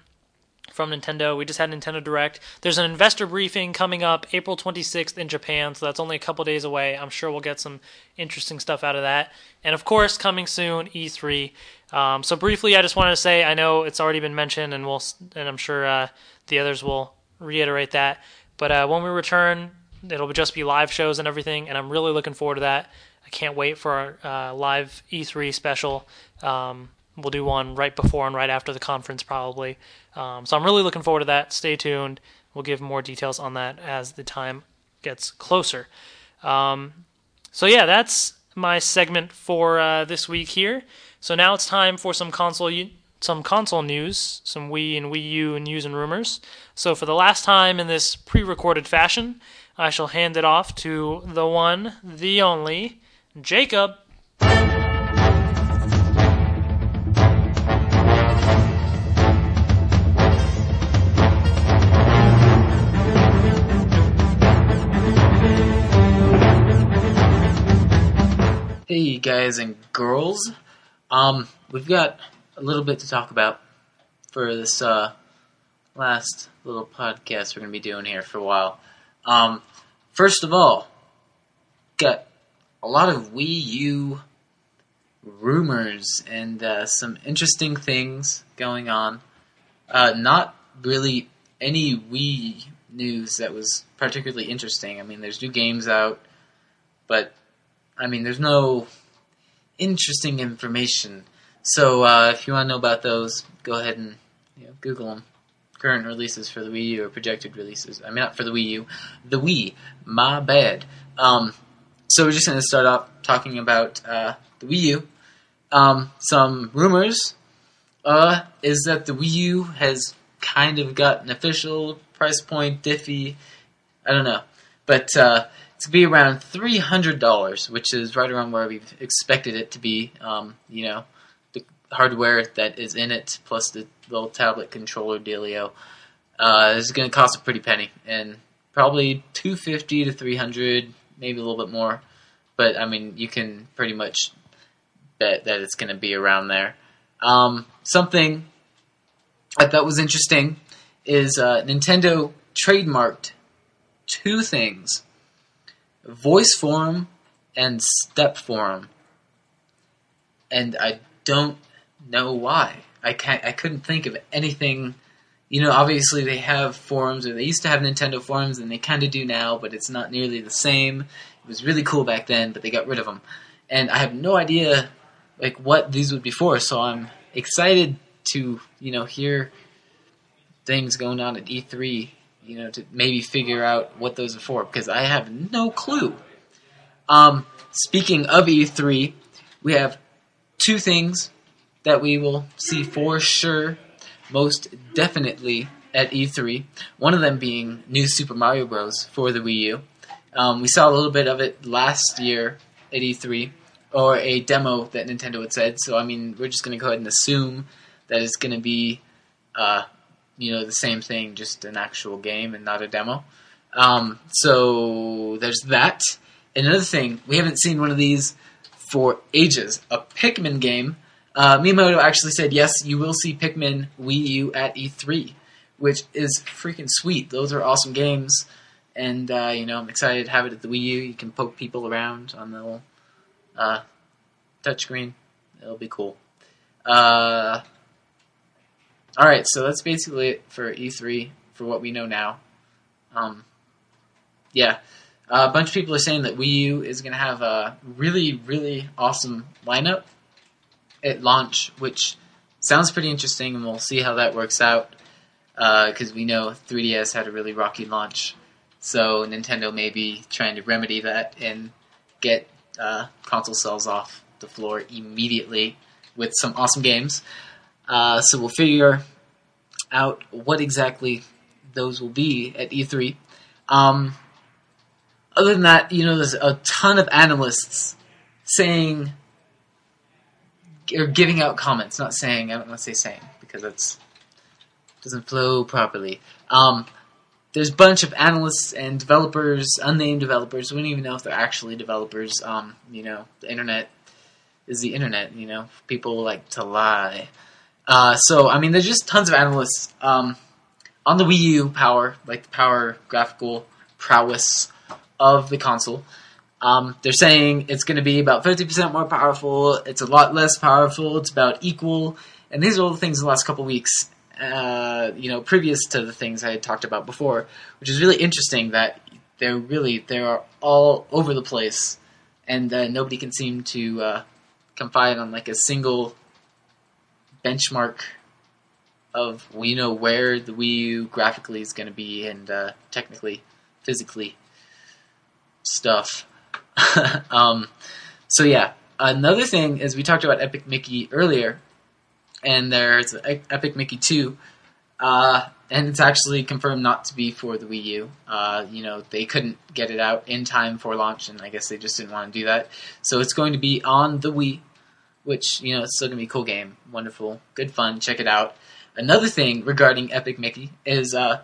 from Nintendo. We just had Nintendo Direct. There's an investor briefing coming up April 26th in Japan, so that's only a couple days away. I'm sure we'll get some interesting stuff out of that. And of course, coming soon, E3. Um, so briefly, I just wanted to say I know it's already been mentioned, and we'll and I'm sure uh, the others will reiterate that. But uh, when we return, it'll just be live shows and everything, and I'm really looking forward to that. I can't wait for our uh, live E3 special. Um, we'll do one right before and right after the conference, probably. Um, so I'm really looking forward to that. Stay tuned. We'll give more details on that as the time gets closer. Um, so yeah, that's my segment for uh, this week here. So now it's time for some console some console news, some Wii and Wii U news and rumors. So for the last time in this pre-recorded fashion, I shall hand it off to the one, the only, Jacob.
Guys and girls. Um, we've got a little bit to talk about for this uh, last little podcast we're going to be doing here for a while. Um, first of all, got a lot of Wii U rumors and uh, some interesting things going on. Uh, not really any Wii news that was particularly interesting. I mean, there's new games out, but I mean, there's no interesting information. So uh, if you want to know about those, go ahead and you know, Google them. Current releases for the Wii U or projected releases. I mean, not for the Wii U, the Wii. My bad. Um, so we're just going to start off talking about uh, the Wii U. Um, some rumors uh, is that the Wii U has kind of got an official price point, diffy. I don't know, but uh, to be around three hundred dollars, which is right around where we've expected it to be. Um, you know, the hardware that is in it plus the little tablet controller dealio uh, is going to cost a pretty penny, and probably two fifty to three hundred, maybe a little bit more. But I mean, you can pretty much bet that it's going to be around there. Um, something I thought was interesting is uh, Nintendo trademarked two things voice form and step form. And I don't know why. I can't I couldn't think of anything you know, obviously they have forums, or they used to have Nintendo forums, and they kind of do now, but it's not nearly the same. It was really cool back then, but they got rid of them, and I have no idea like what these would be for. So I'm excited to you know hear things going on at E3 you know, to maybe figure out what those are for because I have no clue. Um, speaking of E3, we have two things that we will see for sure, most definitely at E3. One of them being new Super Mario Bros. for the Wii U. Um, we saw a little bit of it last year at E3, or a demo that Nintendo had said. So I mean, we're just going to go ahead and assume that it's going to be uh, you know the same thing, just an actual game and not a demo. Um, so there's that. Another thing, we haven't seen one of these for ages. A Pikmin game. Uh, Miyamoto actually said, yes, you will see Pikmin Wii U at E3, which is freaking sweet. Those are awesome games. And, uh, you know, I'm excited to have it at the Wii U. You can poke people around on the little uh, touchscreen. It'll be cool. Uh, all right, so that's basically it for E3 for what we know now. Um, yeah, a bunch of people are saying that Wii U is going to have a really, really awesome lineup at launch, which sounds pretty interesting, and we'll see how that works out. Because uh, we know 3DS had a really rocky launch, so Nintendo may be trying to remedy that and get uh, console sales off the floor immediately with some awesome games. Uh, so we'll figure out what exactly those will be at E3. Um, other than that, you know, there's a ton of analysts saying or giving out comments, not saying. I don't want to say saying because that's doesn't flow properly. Um, there's a bunch of analysts and developers, unnamed developers. We don't even know if they're actually developers. Um, you know, the internet is the internet. You know, people like to lie. Uh, so, I mean, there's just tons of analysts um, on the Wii U power, like the power graphical prowess of the console. Um, they're saying it's going to be about 50% more powerful. It's a lot less powerful. It's about equal. And these are all the things in the last couple weeks, uh, you know, previous to the things I had talked about before, which is really interesting that they're really, they're all over the place and uh, nobody can seem to uh, confide on like a single benchmark of we know where the Wii U graphically is going to be and uh, technically, physically stuff. um, so yeah, another thing is we talked about Epic Mickey earlier, and there's Epic Mickey two, uh, and it's actually confirmed not to be for the Wii U. Uh, you know they couldn't get it out in time for launch, and I guess they just didn't want to do that. So it's going to be on the Wii, which you know it's still gonna be a cool game, wonderful, good fun. Check it out. Another thing regarding Epic Mickey is uh,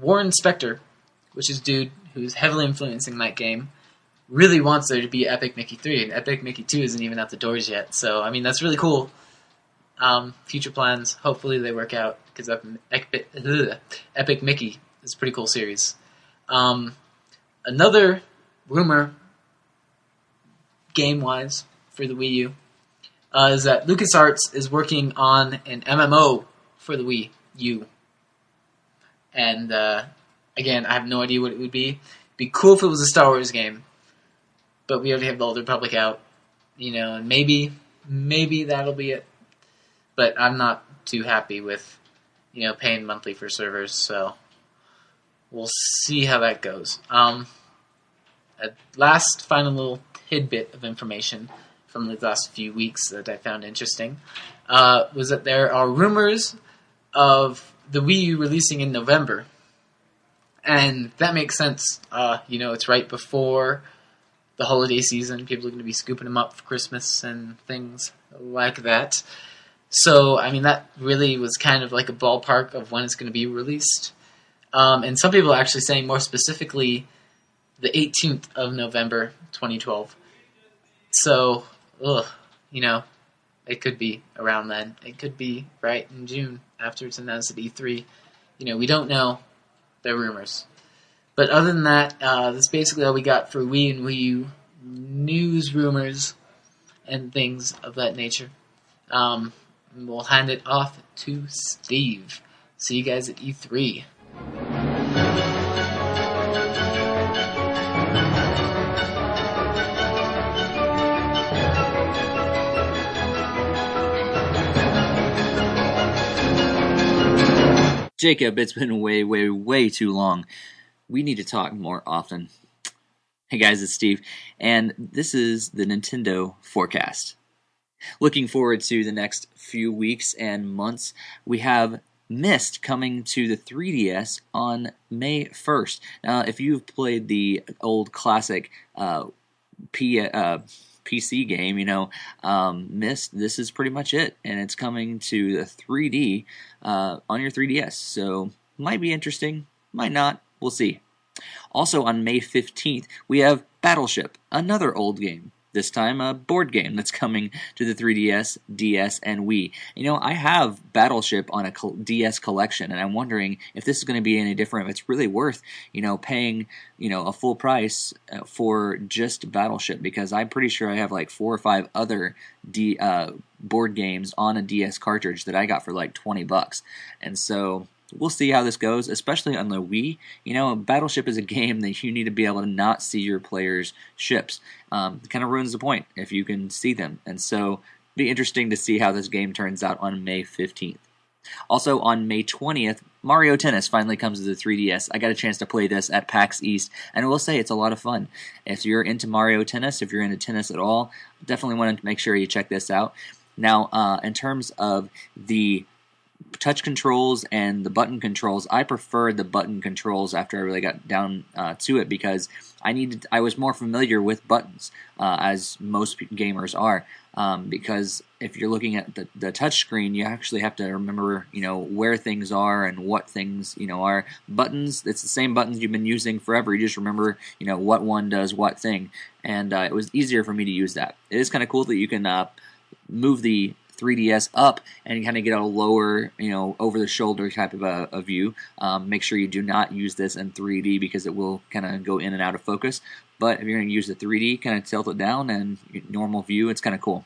Warren Spector, which is dude who's heavily influencing that game, really wants there to be Epic Mickey 3, and Epic Mickey 2 isn't even out the doors yet. So, I mean, that's really cool. Um, future plans, hopefully they work out, because Epic, Epic Mickey is a pretty cool series. Um, another rumor, game wise, for the Wii U, uh, is that LucasArts is working on an MMO for the Wii U. And uh, again, I have no idea what it would be. It'd be cool if it was a Star Wars game, but we already have the Old Republic out, you know, and maybe, maybe that'll be it. But I'm not too happy with, you know, paying monthly for servers, so we'll see how that goes. Um, last final little tidbit of information from the last few weeks that I found interesting uh, was that there are rumors of the Wii U releasing in November, and that makes sense. Uh, you know, it's right before the holiday season. People are going to be scooping them up for Christmas and things like that. So, I mean, that really was kind of like a ballpark of when it's going to be released. Um, and some people are actually saying more specifically the 18th of November, 2012. So, ugh, you know, it could be around then. It could be right in June after it's announced at E3. You know, we don't know. They're rumors. But other than that, uh, that's basically all we got for Wii and Wii U news, rumors, and things of that nature. Um, we'll hand it off to Steve. See you guys at E3.
Jacob, it's been way, way, way too long. We need to talk more often. Hey guys, it's Steve, and this is the Nintendo forecast. Looking forward to the next few weeks and months. We have Myst coming to the 3DS on May 1st. Now, if you've played the old classic uh, P, uh, PC game, you know, um, Myst, this is pretty much it. And it's coming to the 3D uh, on your 3DS. So, might be interesting, might not. We'll see. Also, on May 15th, we have Battleship, another old game this time a board game that's coming to the 3DS, DS, and Wii. You know, I have Battleship on a DS collection, and I'm wondering if this is going to be any different. If it's really worth, you know, paying, you know, a full price uh, for just Battleship because I'm pretty sure I have like four or five other D uh, board games on a DS cartridge that I got for like 20 bucks, and so we'll see how this goes, especially on the Wii. You know, Battleship is a game that you need to be able to not see your players' ships. Um, it kind of ruins the point if you can see them. And so, be interesting to see how this game turns out on May 15th. Also, on May 20th, Mario Tennis finally comes to the 3DS. I got a chance to play this at PAX East, and I will say it's a lot of fun. If you're into Mario Tennis, if you're into tennis at all, definitely want to make sure you check this out. Now, uh, in terms of the touch controls and the button controls, I preferred the button controls after I really got down uh, to it because I needed I was more familiar with buttons uh, as most gamers are. Um, because if you're looking at the, the touch screen, you actually have to remember, you know, where things are and what things, you know, are. Buttons, it's the same buttons you've been using forever. You just remember, you know, what one does what thing. And uh, it was easier for me to use that. It is kind of cool that you can uh, move the 3DS up and kind of get a lower, you know, over the shoulder type of a, a view. Um, make sure you do not use this in 3D because it will kind of go in and out of focus. But if you're going to use the 3D, kind of tilt it down and normal view, it's kind of cool.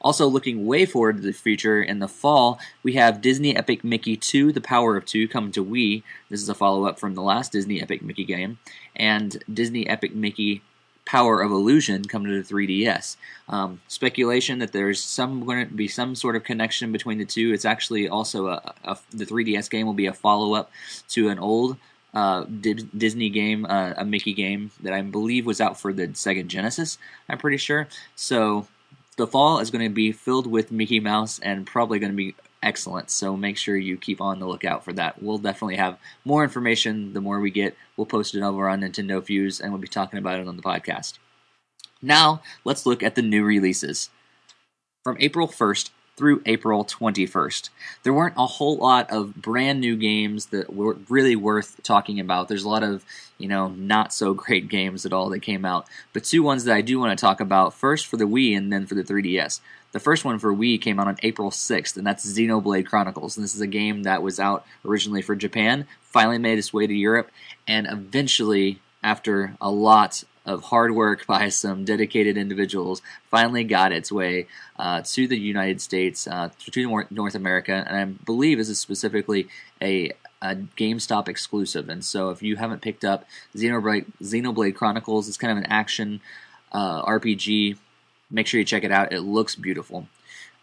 Also, looking way forward to the future in the fall, we have Disney Epic Mickey 2, The Power of Two, coming to Wii. This is a follow up from the last Disney Epic Mickey game. And Disney Epic Mickey Power of Illusion coming to the 3DS. Um, speculation that there's some going to be some sort of connection between the two. It's actually also a, a the 3DS game will be a follow up to an old uh, Disney game, uh, a Mickey game that I believe was out for the Sega Genesis. I'm pretty sure. So the fall is going to be filled with Mickey Mouse and probably going to be excellent. So make sure you keep on the lookout for that. We'll definitely have more information the more we get. We'll post it over on Nintendo Fuse and we'll be talking about it on the podcast. Now, let's look at the new releases. From April 1st, through April 21st. There weren't a whole lot of brand new games that were really worth talking about. There's a lot of, you know, not so great games at all that came out. But two ones that I do want to talk about first for the Wii and then for the 3DS. The first one for Wii came out on April 6th, and that's Xenoblade Chronicles. And this is a game that was out originally for Japan, finally made its way to Europe, and eventually, after a lot of hard work by some dedicated individuals finally got its way uh, to the United States, uh, to North America, and I believe this is specifically a, a GameStop exclusive. And so, if you haven't picked up Xenoblade, Xenoblade Chronicles, it's kind of an action uh, RPG. Make sure you check it out. It looks beautiful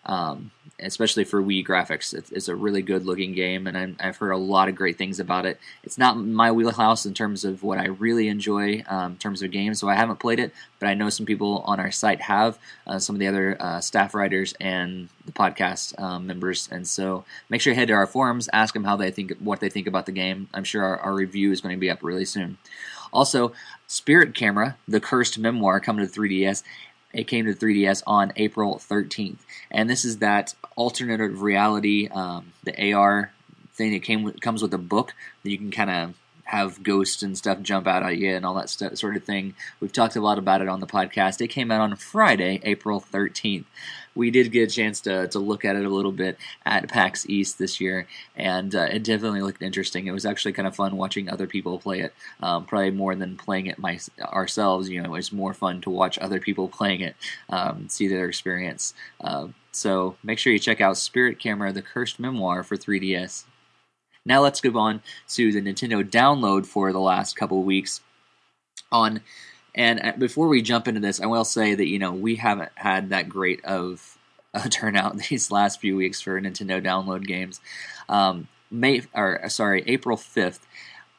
um, especially for Wii graphics. It's, it's, a really good looking game, and i have heard a lot of great things about it. It's not my wheelhouse in terms of what I really enjoy um, in terms of games, so I haven't played it, but I know some people on our site have, uh, some of the other uh, staff writers and the podcast um, members, and so make sure you head to our forums, ask them how they think, what they think about the game. I'm sure our, our review is going to be up really soon. Also, Spirit Camera, the cursed memoir, coming to 3DS, it came to 3DS on April 13th, and this is that alternative reality, um, the AR thing that came with, comes with a book that you can kind of have ghosts and stuff jump out at you and all that st- sort of thing. We've talked a lot about it on the podcast. It came out on Friday, April 13th. We did get a chance to, to look at it a little bit at PAX East this year, and uh, it definitely looked interesting. It was actually kind of fun watching other people play it, um, probably more than playing it my, ourselves. You know, it was more fun to watch other people playing it, um, see their experience. Uh, so make sure you check out Spirit Camera, the Cursed Memoir for 3DS. Now let's go on to the Nintendo download for the last couple weeks. On and uh, before we jump into this, I will say that you know we haven't had that great of a turnout these last few weeks for Nintendo download games. Um, May or sorry, April fifth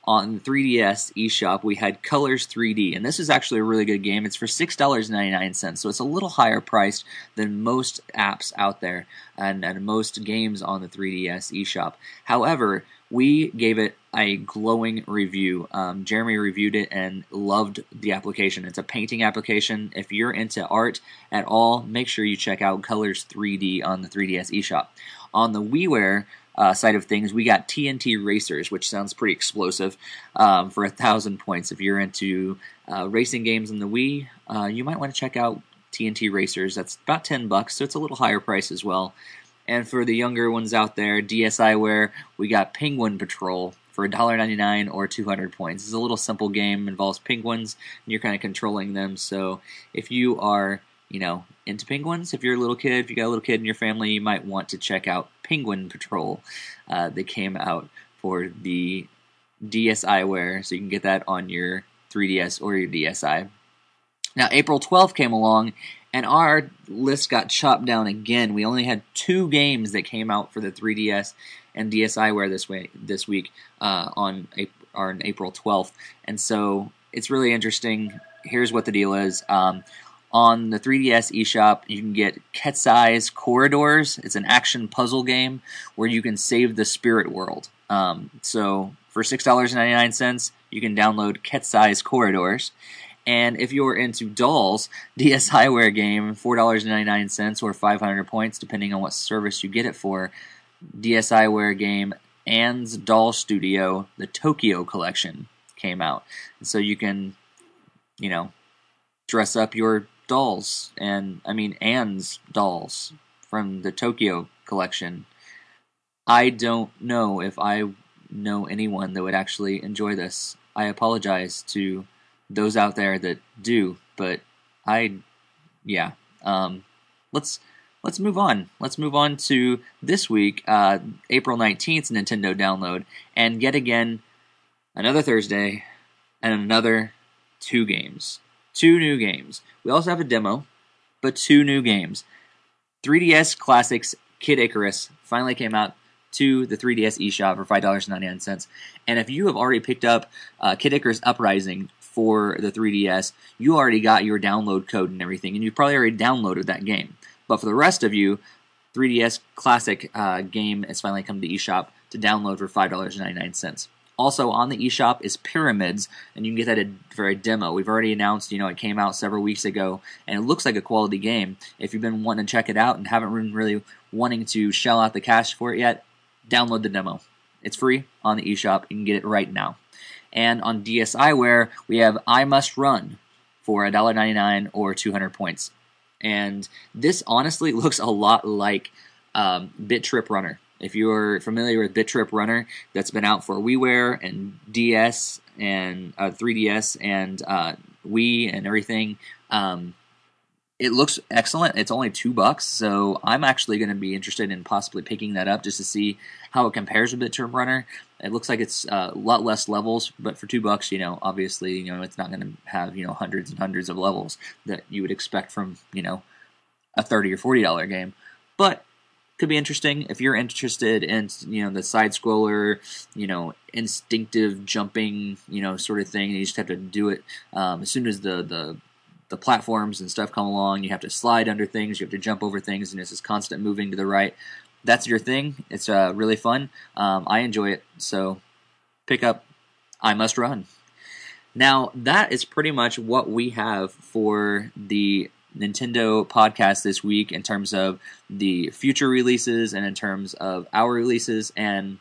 on the 3DS eShop, we had Colors 3D, and this is actually a really good game. It's for $6.99, so it's a little higher priced than most apps out there and, and most games on the 3DS eShop. However, we gave it a glowing review. Um, Jeremy reviewed it and loved the application. It's a painting application. If you're into art at all, make sure you check out Colors 3D on the 3DS eShop. On the WiiWare, uh, side of things, we got TNT Racers, which sounds pretty explosive, um, for a thousand points. If you're into uh, racing games in the Wii, uh, you might want to check out TNT Racers. That's about ten bucks, so it's a little higher price as well. And for the younger ones out there, DSiWare, we got Penguin Patrol for $1.99 or 200 points. It's a little simple game, involves penguins, and you're kind of controlling them. So if you are, you know, into penguins. If you're a little kid, if you got a little kid in your family, you might want to check out Penguin Patrol. Uh, they came out for the DSiWare, so you can get that on your 3DS or your DSi. Now, April 12th came along, and our list got chopped down again. We only had two games that came out for the 3DS and DSiWare this way this week uh, on, on April 12th, and so it's really interesting. Here's what the deal is. Um, on the 3DS eShop, you can get Ketzal's Corridors. It's an action puzzle game where you can save the spirit world. Um, so for $6.99, you can download Ketzal's Corridors. And if you're into dolls, DS DSiWare game, $4.99 or 500 points, depending on what service you get it for. DS DSiWare game Anne's Doll Studio, the Tokyo Collection came out. So you can, you know, dress up your dolls, and I mean Anne's dolls from the Tokyo collection. I don't know if I know anyone that would actually enjoy this. I apologize to those out there that do, but I, yeah. Um, let's let's move on. Let's move on to this week, uh, April 19th Nintendo download, and yet again, another Thursday, and another two games. Two new games. We also have a demo, but two new games. 3DS Classics Kid Icarus finally came out to the 3DS eShop for $5.99. And if you have already picked up uh, Kid Icarus Uprising for the 3DS, you already got your download code and everything, and you've probably already downloaded that game. But for the rest of you, 3DS Classic uh, game has finally come to the eShop to download for $5.99. Also on the eShop is Pyramids, and you can get that for a demo. We've already announced, you know, it came out several weeks ago, and it looks like a quality game. If you've been wanting to check it out and haven't been really wanting to shell out the cash for it yet, download the demo. It's free on the eShop. You can get it right now. And on DSiWare, we have I Must Run for $1.99 or 200 points. And this honestly looks a lot like um, Bit Trip Runner. If you're familiar with Bit Trip Runner, that's been out for WiiWare and DS and uh, 3DS and uh, Wii and everything. Um, it looks excellent. It's only two bucks, so I'm actually going to be interested in possibly picking that up just to see how it compares with Bit Trip Runner. It looks like it's uh, a lot less levels, but for two bucks, you know, obviously, you know, it's not going to have you know hundreds and hundreds of levels that you would expect from you know a thirty or forty dollar game. But could be interesting if you're interested in you know the side scroller you know instinctive jumping you know sort of thing you just have to do it um, as soon as the the the platforms and stuff come along you have to slide under things you have to jump over things and it's this constant moving to the right. That's your thing. It's uh, really fun. Um, i enjoy it. So pick up. I must run. Now that is pretty much what we have for the Nintendo podcast this week in terms of the future releases and in terms of our releases. And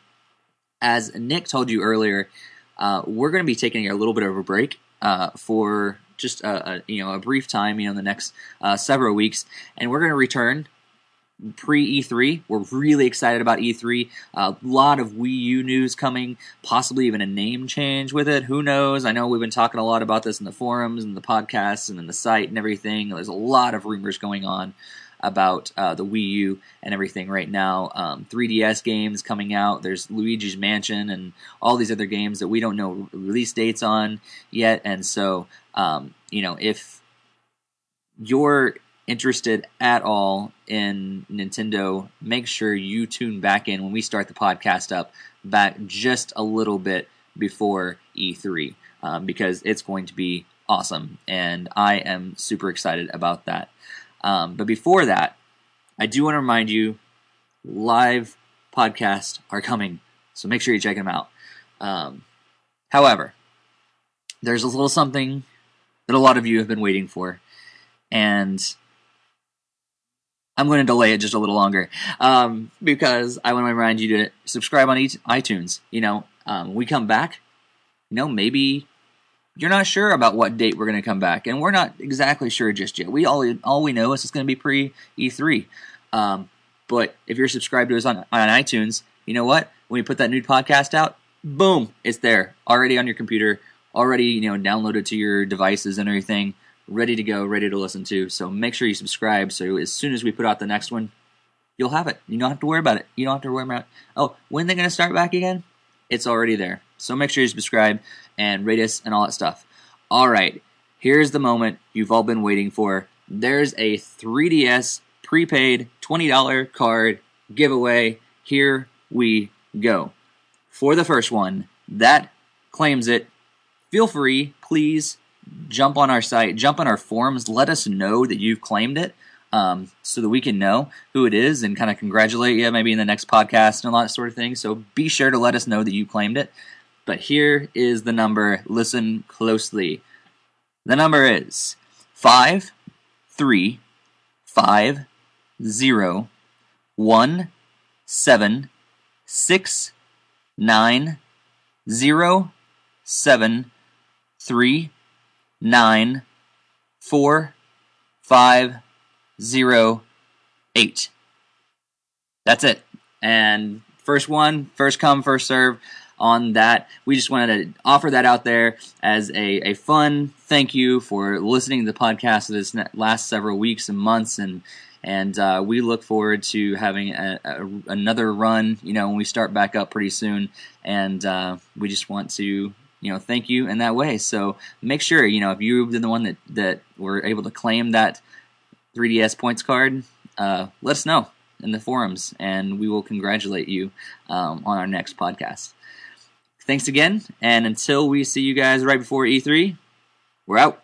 as Nick told you earlier, uh, we're going to be taking a little bit of a break uh, for just a, a, you know a brief time, you know, the next uh, several weeks, and we're going to return pre E3. We're really excited about E3. A lot of Wii U news coming, possibly even a name change with it. Who knows? I know we've been talking a lot about this in the forums and the podcasts and in the site and everything. There's a lot of rumors going on about uh, the Wii U and everything right now. Um, 3DS games coming out. There's Luigi's Mansion and all these other games that we don't know release dates on yet. And so, um, you know, if you're interested at all in Nintendo, make sure you tune back in when we start the podcast up back just a little bit before E3 um, because it's going to be awesome and I am super excited about that. Um, but before that, I do want to remind you live podcasts are coming, so make sure you check them out. Um, however, there's a little something that a lot of you have been waiting for, and I'm going to delay it just a little longer um, because I want to remind you to subscribe on iTunes. You know, um, we come back. You know, maybe you're not sure about what date we're going to come back, and we're not exactly sure just yet. We all all we know is it's going to be pre E3. Um, but if you're subscribed to us on, on iTunes, you know what? When we put that new podcast out, boom, it's there already on your computer, already you know downloaded to your devices and everything ready to go, ready to listen to. So make sure you subscribe so as soon as we put out the next one, you'll have it. You don't have to worry about it. You don't have to worry about, oh, when they're to start back again? It's already there. So make sure you subscribe and rate us and all that stuff. All right, here's the moment you've all been waiting for. There's a 3DS prepaid $20 card giveaway. Here we go. For the first one that claims it, feel free, please jump on our site, jump on our forums, let us know that you've claimed it. Um, so that we can know who it is and kind of congratulate you maybe in the next podcast and all that sort of thing. So be sure to let us know that you claimed it. But here is the number. Listen closely. The number is five three five zero one seven six nine zero seven three nine four five zero eight. that's it. And first one, first come, first serve on that. We just wanted to offer that out there as a, a fun thank you for listening to the podcast of this last several weeks and months and and uh, we look forward to having a, a, another run. You know, when we start back up pretty soon, and uh, we just want to you know thank you in that way. So make sure you know if you've been the one that that were able to claim that 3ds points card, uh, let us know in the forums, and we will congratulate you um, on our next podcast. Thanks again, and until we see you guys right before E3, we're out.